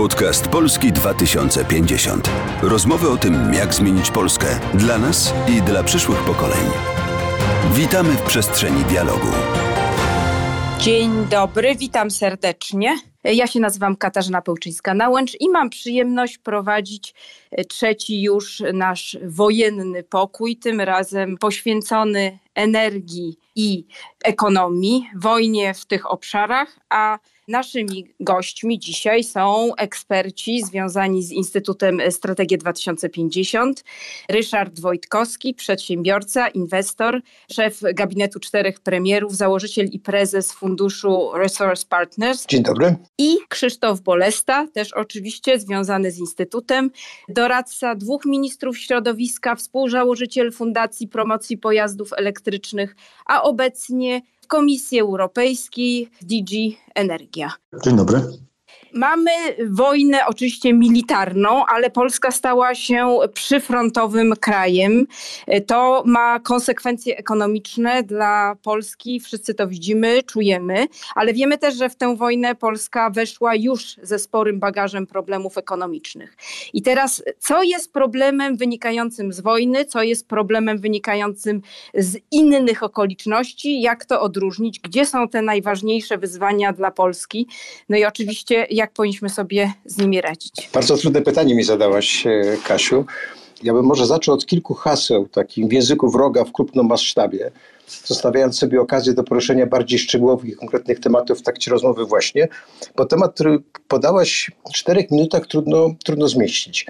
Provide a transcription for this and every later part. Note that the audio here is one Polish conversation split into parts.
Podcast Polski 2050. Rozmowy o tym, jak zmienić Polskę dla nas i dla przyszłych pokoleń. Witamy w przestrzeni dialogu. Dzień dobry, witam serdecznie. Ja się nazywam Katarzyna Pełczyńska-Nałęcz i mam przyjemność prowadzić trzeci już nasz wojenny pokój, tym razem poświęcony energii i ekonomii, wojnie w tych obszarach, a Naszymi gośćmi dzisiaj są eksperci związani z Instytutem Strategię 2050. Ryszard Wojtkowski, przedsiębiorca, inwestor, szef gabinetu czterech premierów, założyciel i prezes funduszu Resource Partners. Dzień dobry. I Krzysztof Bolesta, też oczywiście związany z Instytutem, doradca dwóch ministrów środowiska, współzałożyciel Fundacji Promocji Pojazdów Elektrycznych, a obecnie Komisji Europejskiej DG Energia. Dzień dobry. Mamy wojnę oczywiście militarną, ale Polska stała się przyfrontowym krajem. To ma konsekwencje ekonomiczne dla Polski, wszyscy to widzimy, czujemy, ale wiemy też, że w tę wojnę Polska weszła już ze sporym bagażem problemów ekonomicznych. I teraz, co jest problemem wynikającym z wojny, co jest problemem wynikającym z innych okoliczności, jak to odróżnić, gdzie są te najważniejsze wyzwania dla Polski? No i oczywiście, jak powinniśmy sobie z nimi radzić? Bardzo trudne pytanie mi zadałaś, e, Kasiu. Ja bym może zaczął od kilku haseł, takim w języku wroga w krupnym masштabie, zostawiając sobie okazję do poruszenia bardziej szczegółowych i konkretnych tematów w trakcie rozmowy właśnie, bo temat, który podałaś w czterech minutach trudno, trudno zmieścić.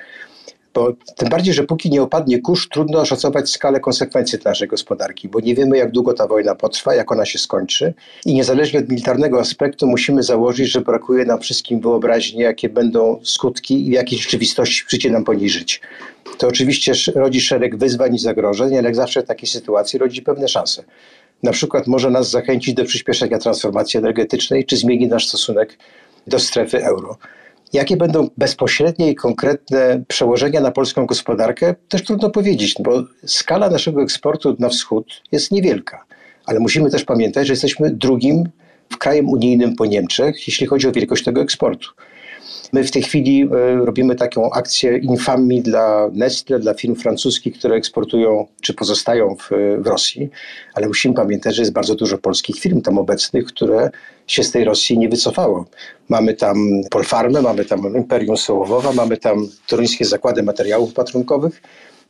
Bo tym bardziej, że póki nie opadnie kurz, trudno oszacować skalę konsekwencji dla naszej gospodarki, bo nie wiemy, jak długo ta wojna potrwa, jak ona się skończy. I niezależnie od militarnego aspektu, musimy założyć, że brakuje nam wszystkim wyobraźni, jakie będą skutki i w jakiej rzeczywistości przyjdzie nam po niej żyć. To oczywiście rodzi szereg wyzwań i zagrożeń, ale jak zawsze w takiej sytuacji rodzi pewne szanse. Na przykład może nas zachęcić do przyspieszenia transformacji energetycznej, czy zmieni nasz stosunek do strefy euro. Jakie będą bezpośrednie i konkretne przełożenia na polską gospodarkę, też trudno powiedzieć, bo skala naszego eksportu na wschód jest niewielka. Ale musimy też pamiętać, że jesteśmy drugim krajem unijnym po Niemczech, jeśli chodzi o wielkość tego eksportu. My w tej chwili e, robimy taką akcję infamii dla Nestle, dla firm francuskich, które eksportują czy pozostają w, w Rosji, ale musimy pamiętać, że jest bardzo dużo polskich firm tam obecnych, które się z tej Rosji nie wycofało. Mamy tam Polfarmę, mamy tam Imperium Sołowowa, mamy tam toruńskie zakłady materiałów patrunkowych.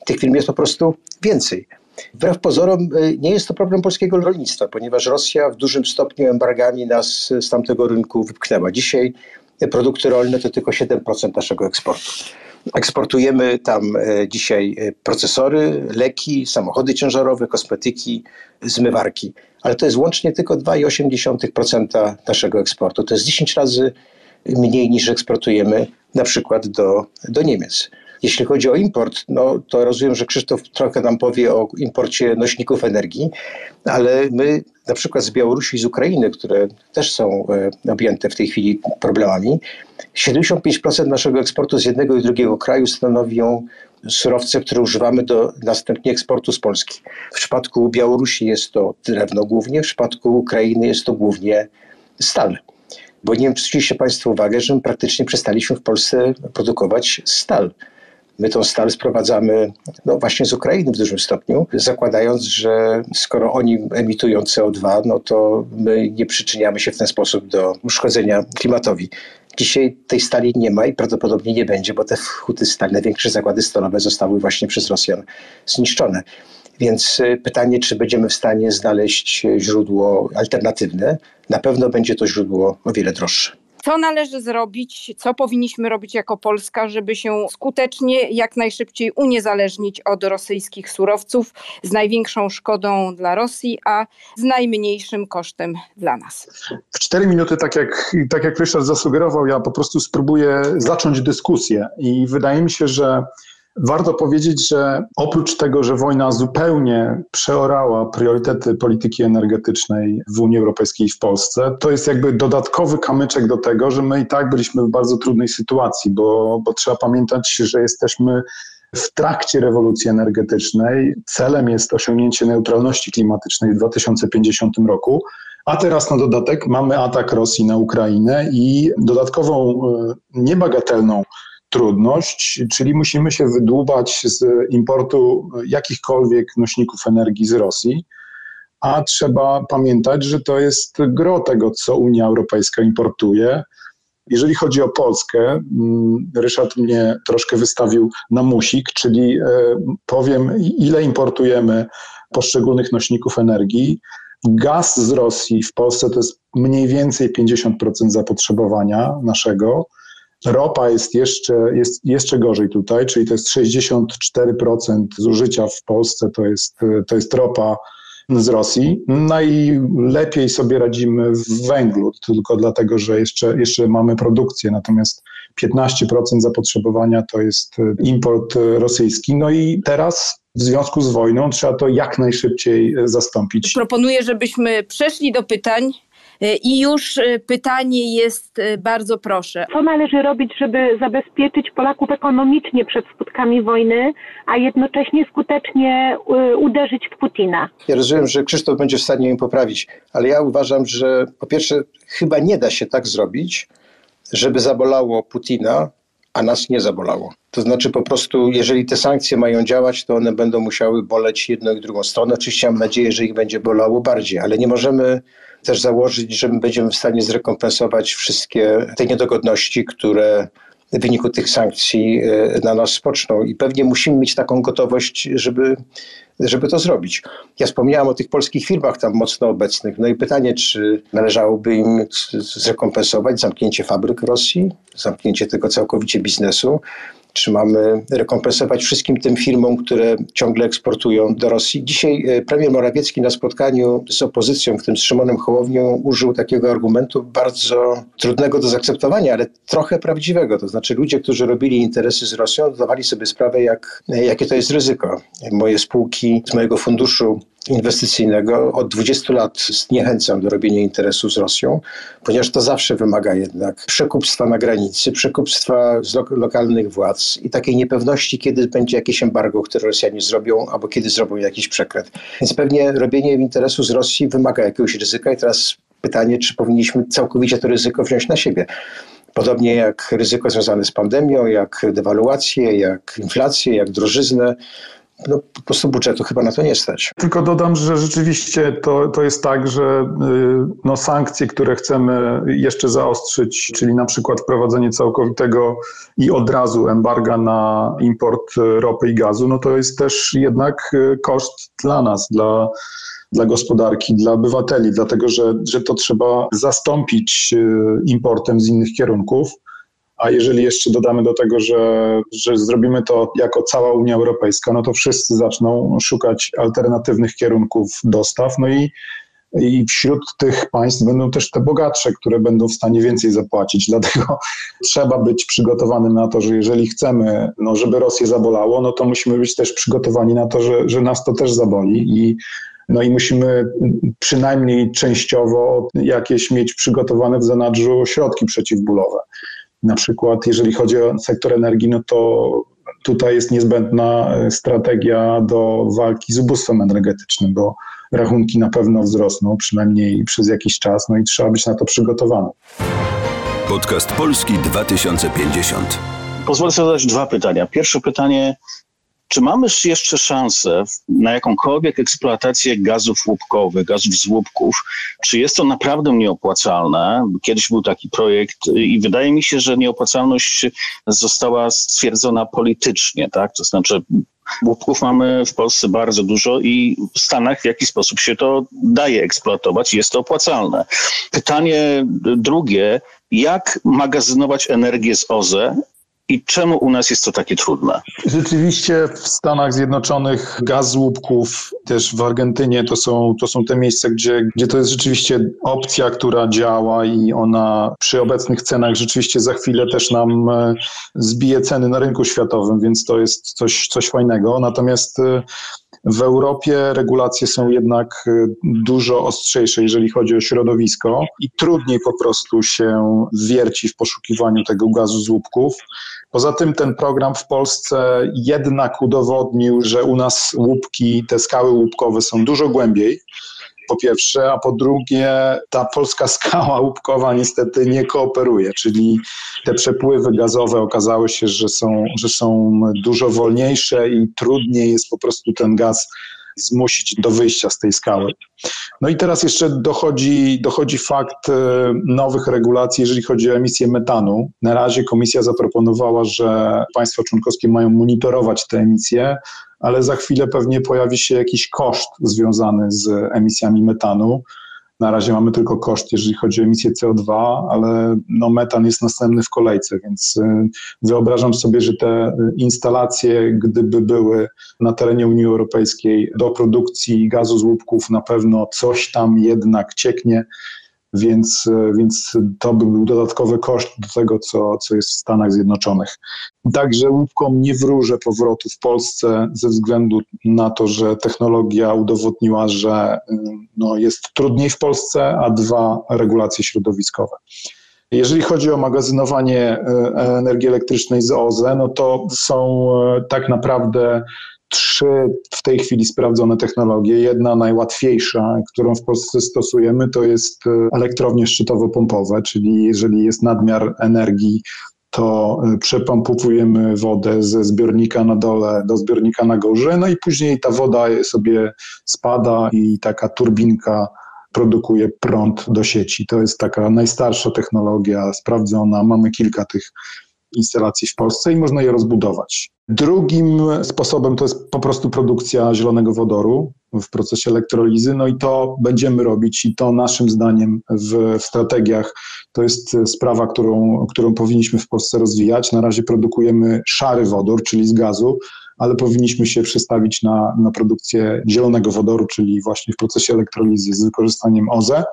Tych firm jest po prostu więcej. Wbrew pozorom e, nie jest to problem polskiego rolnictwa, ponieważ Rosja w dużym stopniu embargami nas z tamtego rynku wypchnęła. Dzisiaj produkty rolne to tylko 7% naszego eksportu. Eksportujemy tam e, dzisiaj e, procesory, leki, samochody ciężarowe, kosmetyki, zmywarki, ale to jest łącznie tylko 2,8% naszego eksportu. To jest 10 razy mniej niż eksportujemy na przykład do, do Niemiec. Jeśli chodzi o import, no to rozumiem, że Krzysztof trochę nam powie o imporcie nośników energii, ale my na przykład z Białorusi i z Ukrainy, które też są e, objęte w tej chwili problemami, 75% naszego eksportu z jednego i drugiego kraju stanowią surowce, które używamy do następnie eksportu z Polski. W przypadku Białorusi jest to drewno głównie, w przypadku Ukrainy jest to głównie stal. Bo nie wiem, czy zwróciliście Państwo uwagę, że my praktycznie przestaliśmy w Polsce produkować stal. My tą stal sprowadzamy no właśnie z Ukrainy w dużym stopniu, zakładając, że skoro oni emitują CO2, no to my nie przyczyniamy się w ten sposób do uszkodzenia klimatowi. Dzisiaj tej stali nie ma i prawdopodobnie nie będzie, bo te huty stali, największe zakłady stalowe zostały właśnie przez Rosjan zniszczone. Więc y, pytanie, czy będziemy w stanie znaleźć źródło alternatywne, na pewno będzie to źródło o wiele droższe. Co należy zrobić, co powinniśmy robić jako Polska, żeby się skutecznie, jak najszybciej uniezależnić od rosyjskich surowców z największą szkodą dla Rosji, a z najmniejszym kosztem dla nas? W cztery minuty, tak jak, tak jak Ryszard zasugerował, ja po prostu spróbuję zacząć dyskusję i wydaje mi się, że Warto powiedzieć, że oprócz tego, że wojna zupełnie przeorała priorytety polityki energetycznej w Unii Europejskiej i w Polsce, to jest jakby dodatkowy kamyczek do tego, że my i tak byliśmy w bardzo trudnej sytuacji, bo, bo trzeba pamiętać, że jesteśmy w trakcie rewolucji energetycznej. Celem jest osiągnięcie neutralności klimatycznej w 2050 roku. A teraz na dodatek mamy atak Rosji na Ukrainę i dodatkową e, niebagatelną trudność, czyli musimy się wydłubać z importu jakichkolwiek nośników energii z Rosji. A trzeba pamiętać, że to jest gro tego, co Unia Europejska importuje. Jeżeli chodzi o Polskę, mm, Ryszard mnie troszkę wystawił na musik, czyli e, powiem, ile importujemy poszczególnych nośników energii. Gaz z Rosji w Polsce to jest mniej więcej 50% zapotrzebowania naszego. Ropa jest jeszcze, jest jeszcze gorzej tutaj, czyli to jest 64% zużycia w Polsce, to jest, to jest ropa z Rosji. Najlepiej sobie radzimy w węglu, tylko dlatego, że jeszcze, jeszcze mamy produkcję, natomiast 15% zapotrzebowania to jest import rosyjski. No i teraz w związku z wojną trzeba to jak najszybciej zastąpić. Proponuję, żebyśmy przeszli do pytań. I już y, pytanie jest y, bardzo proszę. Co należy robić, żeby zabezpieczyć Polaków ekonomicznie przed skutkami wojny, a jednocześnie skutecznie uderzyć w Putina? Ja rozumiem, że Krzysztof będzie w stanie im poprawić, ale ja uważam, że po pierwsze chyba nie da się tak zrobić, żeby zabolało Putina, a nas nie zabolało. To znaczy po prostu, jeżeli te sankcje mają działać, to one będą musiały boleć jedną i drugą stronę. Oczywiście mam nadzieję, że ich będzie bolało bardziej, ale nie możemy też założyć, że my będziemy w stanie zrekompensować wszystkie te niedogodności, które w wyniku tych sankcji e, na nas spoczną. I pewnie musimy mieć taką gotowość, żeby, żeby to zrobić. Ja wspomniałem o tych polskich firmach tam mocno obecnych. No i pytanie, czy należałoby im zrekompensować zamknięcie fabryk Rosji, zamknięcie tego całkowicie biznesu, czy mamy rekompensować wszystkim tym firmom, które ciągle eksportują do Rosji. Dzisiaj e, premier Morawiecki na spotkaniu z opozycją, w tym z Szymonem Hołownią, użył takiego argumentu bardzo trudnego do zaakceptowania, ale trochę prawdziwego. To znaczy ludzie, którzy robili interesy z Rosją, zdawali sobie sprawę, jak, jakie to jest ryzyko. Moje spółki z mojego funduszu inwestycyjnego od 20 lat zniechęcam do robienia interesu z Rosją, ponieważ to zawsze wymaga jednak przekupstwa na granicy, przekupstwa z lo lokalnych władz i takiej niepewności, kiedy będzie jakieś embargo, które Rosjanie zrobią, albo kiedy zrobią jakiś przekręt. Więc pewnie robienie interesu z Rosji wymaga jakiegoś ryzyka i teraz pytanie, czy powinniśmy całkowicie to ryzyko wziąć na siebie. Podobnie jak ryzyko związane z pandemią, jak dewaluację, jak inflację, jak drożyznę, no, po prostu budżetu chyba na to nie stać. Tylko dodam, że rzeczywiście to, to jest tak, że y, no, sankcje, które chcemy jeszcze zaostrzyć, czyli na przykład wprowadzenie całkowitego i od razu embarga na import ropy i gazu, no to jest też jednak y, koszt dla nas, dla dla gospodarki, dla obywateli, dlatego że, że to trzeba zastąpić y, importem z innych kierunków. A jeżeli jeszcze dodamy do tego, że, że zrobimy to jako cała Unia Europejska, no to wszyscy zaczną szukać alternatywnych kierunków dostaw. No i, i wśród tych państw będą też te bogatsze, które będą w stanie więcej zapłacić. Dlatego trzeba być przygotowanym na to, że jeżeli chcemy, no, żeby Rosję zabolało, no to musimy być też przygotowani na to, że, że nas to też zaboli. I no i musimy przynajmniej częściowo jakieś mieć przygotowane w zanadrzu środki przeciwbólowe. Na przykład, jeżeli chodzi o sektor energii, no to tutaj jest niezbędna e, strategia do walki z ubóstwem energetycznym, bo rachunki na pewno wzrosną, przynajmniej przez jakiś czas, no i trzeba być na to przygotowanym. Podcast Polski 2050. Pozwolę sobie zadać dwa pytania. Pierwsze pytanie czy mamy jeszcze szansę na jakąkolwiek eksploatację gazów łupkowych, gazów z łupków? Czy jest to naprawdę nieopłacalne? Kiedyś był taki projekt i wydaje mi się, że nieopłacalność została stwierdzona politycznie, tak? To znaczy łupków mamy w Polsce bardzo dużo i w Stanach w jaki sposób się to daje eksploatować jest to opłacalne. Pytanie drugie, jak magazynować energię z OZE i czemu u nas jest to takie trudne? Rzeczywiście w Stanach Zjednoczonych gaz łupków, też w Argentynie to są, to są te miejsca, gdzie, gdzie to jest rzeczywiście opcja, która działa i ona przy obecnych cenach rzeczywiście za chwilę też nam e, zbije ceny na rynku światowym, więc to jest coś, coś fajnego. Natomiast e, w Europie regulacje są jednak e, dużo ostrzejsze, jeżeli chodzi o środowisko i trudniej po prostu się wierci w poszukiwaniu tego gazu z łupków. Poza tym ten program w Polsce jednak udowodnił, że u nas łupki, te skały łupkowe są dużo głębiej. Po pierwsze, a po drugie ta polska skała łupkowa niestety nie kooperuje, czyli te przepływy gazowe okazały się, że są, że są dużo wolniejsze i trudniej jest po prostu ten gaz zmusić do wyjścia z tej skały. No i teraz jeszcze dochodzi, dochodzi fakt e, nowych regulacji, jeżeli chodzi o emisję metanu. Na razie komisja zaproponowała, że państwa członkowskie mają monitorować te emisje, ale za chwilę pewnie pojawi się jakiś koszt związany z emisjami metanu. Na razie mamy tylko koszt, jeżeli chodzi o emisję CO2, ale no metan jest następny w kolejce, więc y, wyobrażam sobie, że te instalacje, gdyby były na terenie Unii Europejskiej do produkcji gazu z łupków, na pewno coś tam jednak cieknie więc, e, więc to by był dodatkowy koszt do tego, co, co jest w Stanach Zjednoczonych. Także łupkom nie wróżę powrotu w Polsce ze względu na to, że technologia udowodniła, że y, no, jest trudniej w Polsce, a dwa regulacje środowiskowe. Jeżeli chodzi o magazynowanie e, energii elektrycznej z OZE, no to są e, tak naprawdę trzy w tej chwili sprawdzone technologie. Jedna najłatwiejsza, którą w Polsce stosujemy, to jest e, elektrownie szczytowo-pompowe, czyli jeżeli jest nadmiar energii, to e, przepompowujemy wodę ze zbiornika na dole do zbiornika na górze, no i później ta woda sobie spada i taka turbinka produkuje prąd do sieci. To jest taka najstarsza technologia, sprawdzona. Mamy kilka tych instalacji w Polsce i można je rozbudować. Drugim sposobem to jest po prostu produkcja zielonego wodoru w procesie elektrolizy, no i to będziemy robić i to naszym zdaniem w, w strategiach to jest sprawa, którą, którą powinniśmy w Polsce rozwijać. Na razie produkujemy szary wodór, czyli z gazu, ale powinniśmy się przestawić na, na produkcję zielonego wodoru, czyli właśnie w procesie elektrolizy z wykorzystaniem OZE.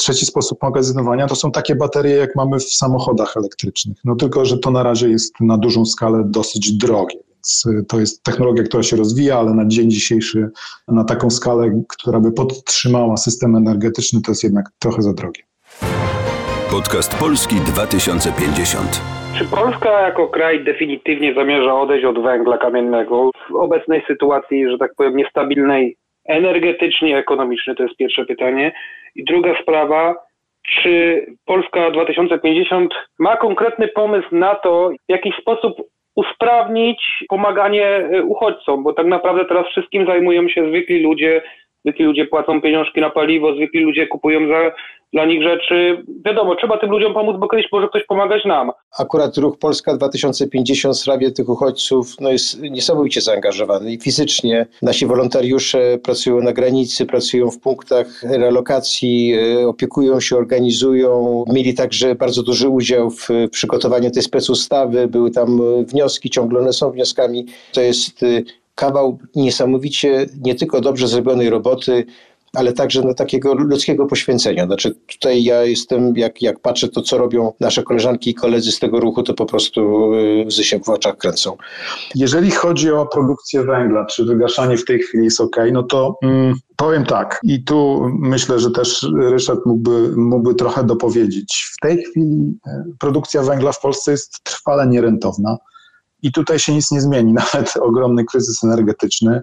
Trzeci sposób magazynowania to są takie baterie, jak mamy w samochodach elektrycznych. No tylko, że to na razie jest na dużą skalę dosyć drogie. Więc y, to jest technologia, która się rozwija, ale na dzień dzisiejszy na taką skalę, która by podtrzymała system energetyczny, to jest jednak trochę za drogie. Podcast Polski 2050. Czy Polska jako kraj definitywnie zamierza odejść od węgla kamiennego w obecnej sytuacji, że tak powiem, niestabilnej energetycznie, ekonomicznie? To jest pierwsze pytanie. I druga sprawa, czy Polska 2050 ma konkretny pomysł na to, w jaki sposób usprawnić pomaganie e, uchodźcom, bo tak naprawdę teraz wszystkim zajmują się zwykli ludzie, zwykli ludzie płacą pieniążki na paliwo, zwykli ludzie kupują za dla nich rzeczy. Wiadomo, trzeba tym ludziom pomóc, bo kiedyś może ktoś pomagać nam. Akurat ruch Polska 2050 w sprawie tych uchodźców no jest niesamowicie zaangażowany i fizycznie. Nasi wolontariusze pracują na granicy, pracują w punktach relokacji, e, opiekują się, organizują. Mieli także bardzo duży udział w przygotowaniu tej specustawy. Były tam wnioski, ciągle one są wnioskami. To jest e, kawał niesamowicie nie tylko dobrze zrobionej roboty, ale także na takiego ludzkiego poświęcenia. Znaczy tutaj ja jestem, jak, jak patrzę to, co robią nasze koleżanki i koledzy z tego ruchu, to po prostu y, łzy się w oczach kręcą. Jeżeli chodzi o produkcję węgla, czy wygaszanie w tej chwili jest ok, no to mm, powiem tak i tu myślę, że też Ryszard mógłby, mógłby trochę dopowiedzieć. W tej chwili e, produkcja węgla w Polsce jest trwale nierentowna. I tutaj się nic nie zmieni, nawet ogromny kryzys energetyczny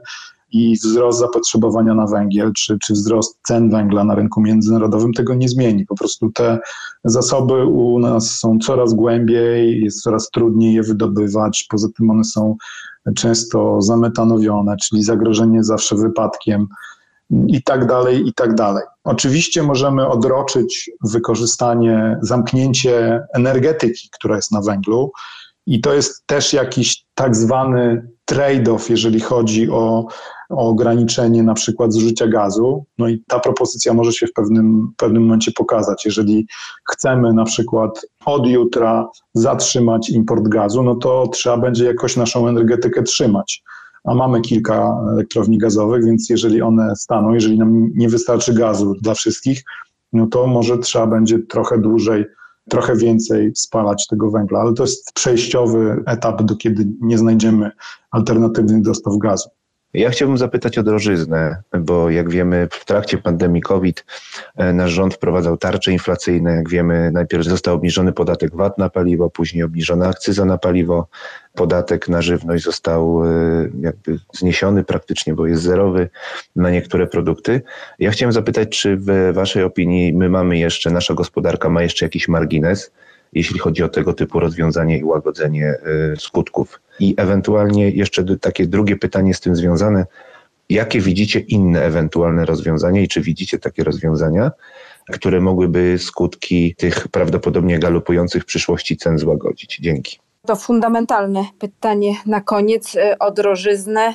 i wzrost zapotrzebowania na węgiel, czy, czy wzrost cen węgla na rynku międzynarodowym tego nie zmieni. Po prostu te zasoby u nas są coraz głębiej, jest coraz trudniej je wydobywać. Poza tym one są często zametanowione, czyli zagrożenie zawsze wypadkiem i tak dalej, i tak dalej. Oczywiście możemy odroczyć wykorzystanie, zamknięcie energetyki, która jest na węglu, i to jest też jakiś tak zwany trade-off, jeżeli chodzi o, o, ograniczenie na przykład zużycia gazu. No i ta propozycja może się w pewnym, pewnym momencie pokazać. Jeżeli chcemy na przykład od jutra zatrzymać import gazu, no to trzeba będzie jakoś naszą energetykę trzymać. A mamy kilka elektrowni gazowych, więc jeżeli one staną, jeżeli nam nie wystarczy gazu dla wszystkich, no to może trzeba będzie trochę dłużej trochę więcej spalać tego węgla, ale to jest przejściowy etap, do kiedy nie znajdziemy alternatywnych dostaw gazu. Ja chciałbym zapytać o drożyznę, bo jak wiemy, w trakcie pandemii COVID e, nasz rząd wprowadzał tarcze inflacyjne. Jak wiemy, najpierw został obniżony podatek VAT na paliwo, później obniżona akcyza na paliwo. Podatek na żywność został e, jakby zniesiony praktycznie, bo jest zerowy na niektóre produkty. Ja chciałem zapytać, czy w Waszej opinii my mamy jeszcze, nasza gospodarka ma jeszcze jakiś margines? Jeśli chodzi o tego typu rozwiązanie i łagodzenie y, skutków. I ewentualnie jeszcze takie drugie pytanie z tym związane. Jakie widzicie inne ewentualne rozwiązania i czy widzicie takie rozwiązania, które mogłyby skutki tych prawdopodobnie galopujących w przyszłości cen złagodzić? Dzięki. To fundamentalne pytanie na koniec y, o drożyznę.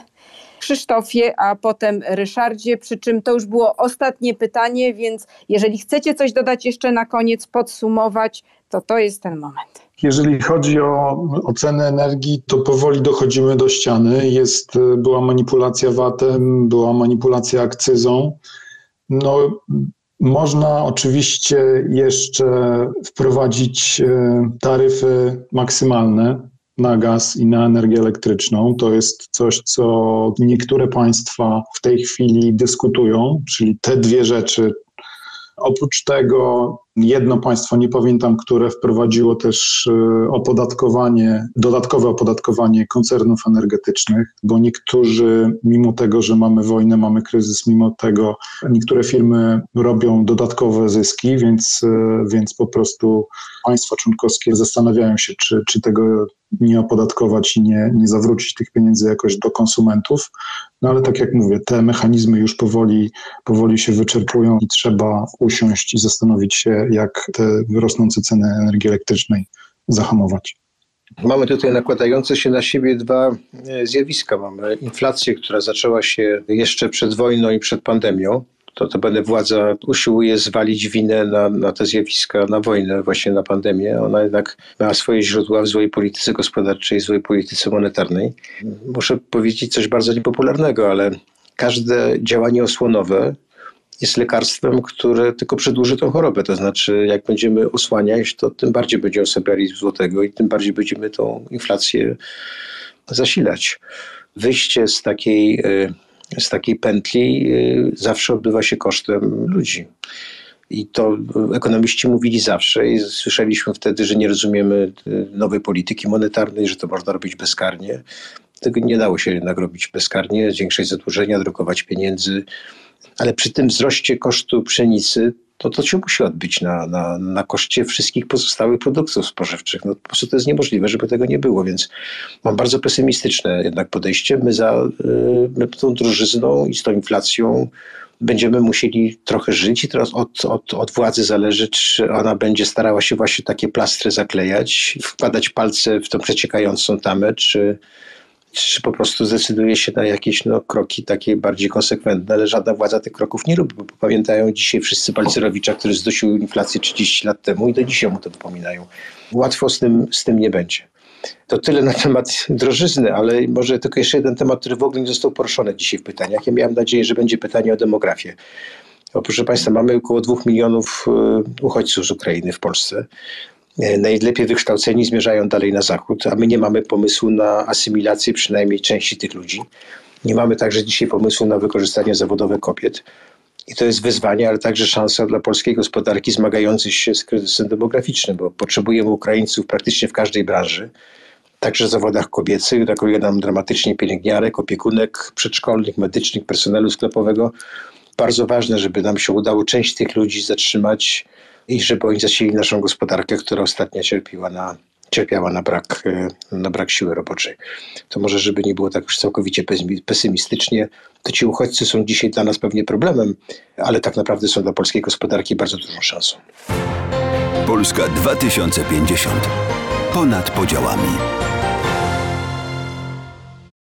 Krzysztofie, a potem Ryszardzie, przy czym to już było ostatnie pytanie, więc jeżeli chcecie coś dodać jeszcze na koniec, podsumować, to to jest ten moment. Jeżeli chodzi o, o cenę energii, to powoli dochodzimy do ściany. Jest, była manipulacja VAT-em, była manipulacja akcyzą. No, można oczywiście jeszcze wprowadzić e, taryfy maksymalne na gaz i na energię elektryczną. To jest coś, co niektóre państwa w tej chwili dyskutują, czyli te dwie rzeczy. Oprócz tego Jedno państwo, nie pamiętam, które wprowadziło też e, opodatkowanie, dodatkowe opodatkowanie koncernów energetycznych, bo niektórzy, mimo tego, że mamy wojnę, mamy kryzys, mimo tego niektóre firmy robią dodatkowe zyski, więc, e, więc po prostu państwa członkowskie zastanawiają się, czy, czy tego nie opodatkować i nie, nie zawrócić tych pieniędzy jakoś do konsumentów. No ale tak jak mówię, te mechanizmy już powoli, powoli się wyczerpują i trzeba usiąść i zastanowić się, jak te rosnące ceny energii elektrycznej zahamować. Mamy tutaj nakładające się na siebie dwa e, zjawiska. Mamy inflację, która zaczęła się jeszcze przed wojną i przed pandemią. To, to będę władza usiłuje zwalić winę na, na te zjawiska, na wojnę, właśnie na pandemię. Ona jednak miała swoje źródła w złej polityce gospodarczej, złej polityce monetarnej. Muszę powiedzieć coś bardzo niepopularnego, ale każde działanie osłonowe jest lekarstwem, które tylko przedłuży tą chorobę. To znaczy, jak będziemy osłaniać, to tym bardziej będzie osabiali złotego i tym bardziej będziemy tą inflację zasilać. Wyjście z takiej, e, z takiej pętli e, zawsze odbywa się kosztem ludzi. I to ekonomiści mówili zawsze i słyszeliśmy wtedy, że nie rozumiemy e, nowej polityki monetarnej, że to można robić bezkarnie. Tego nie dało się jednak robić bezkarnie, zwiększać zadłużenia, drukować pieniędzy, ale przy tym wzroście kosztu pszenicy to to się musi odbyć na, na, na koszcie wszystkich pozostałych produktów spożywczych. No, po prostu to jest niemożliwe, żeby tego nie było, więc mam bardzo pesymistyczne jednak podejście. My za y, my tą drożyzną i z tą inflacją będziemy musieli trochę żyć i teraz od, od, od władzy zależy, czy ona będzie starała się właśnie takie plastry zaklejać, wkładać palce w tą przeciekającą tamę, czy czy po prostu zdecyduje się na jakieś no, kroki takie bardziej konsekwentne, ale żadna władza tych kroków nie lubi, bo pamiętają dzisiaj wszyscy Balcerowicza, który zdusił inflację 30 lat temu i do dzisiaj mu to wypominają. Łatwo z tym, z tym nie będzie. To tyle na temat drożyzny, ale może tylko jeszcze jeden temat, który w ogóle nie został poruszony dzisiaj w pytaniach. Ja miałem nadzieję, że będzie pytanie o demografię. Bo proszę Państwa, mamy około dwóch milionów e, uchodźców z Ukrainy w Polsce. E, najlepiej wykształceni zmierzają dalej na zachód, a my nie mamy pomysłu na asymilację przynajmniej części tych ludzi. Nie mamy także dzisiaj pomysłu na wykorzystanie zawodowe kobiet. I to jest wyzwanie, ale także szansa dla polskiej gospodarki zmagającej się z kryzysem demograficznym, bo potrzebujemy Ukraińców praktycznie w każdej branży, także w zawodach kobiecych. Brakuje nam dramatycznie pielęgniarek, opiekunek przedszkolnych, medycznych, personelu sklepowego. Bardzo ważne, żeby nam się udało część tych ludzi zatrzymać i żeby oni zasili naszą gospodarkę, która ostatnio cierpiała na, cierpiała na brak, e, na brak siły roboczej. To może, żeby nie było tak już całkowicie pesymistycznie, to ci uchodźcy są dzisiaj dla nas pewnie problemem, ale tak naprawdę są dla polskiej gospodarki bardzo dużą szansą. Polska 2050. Ponad podziałami.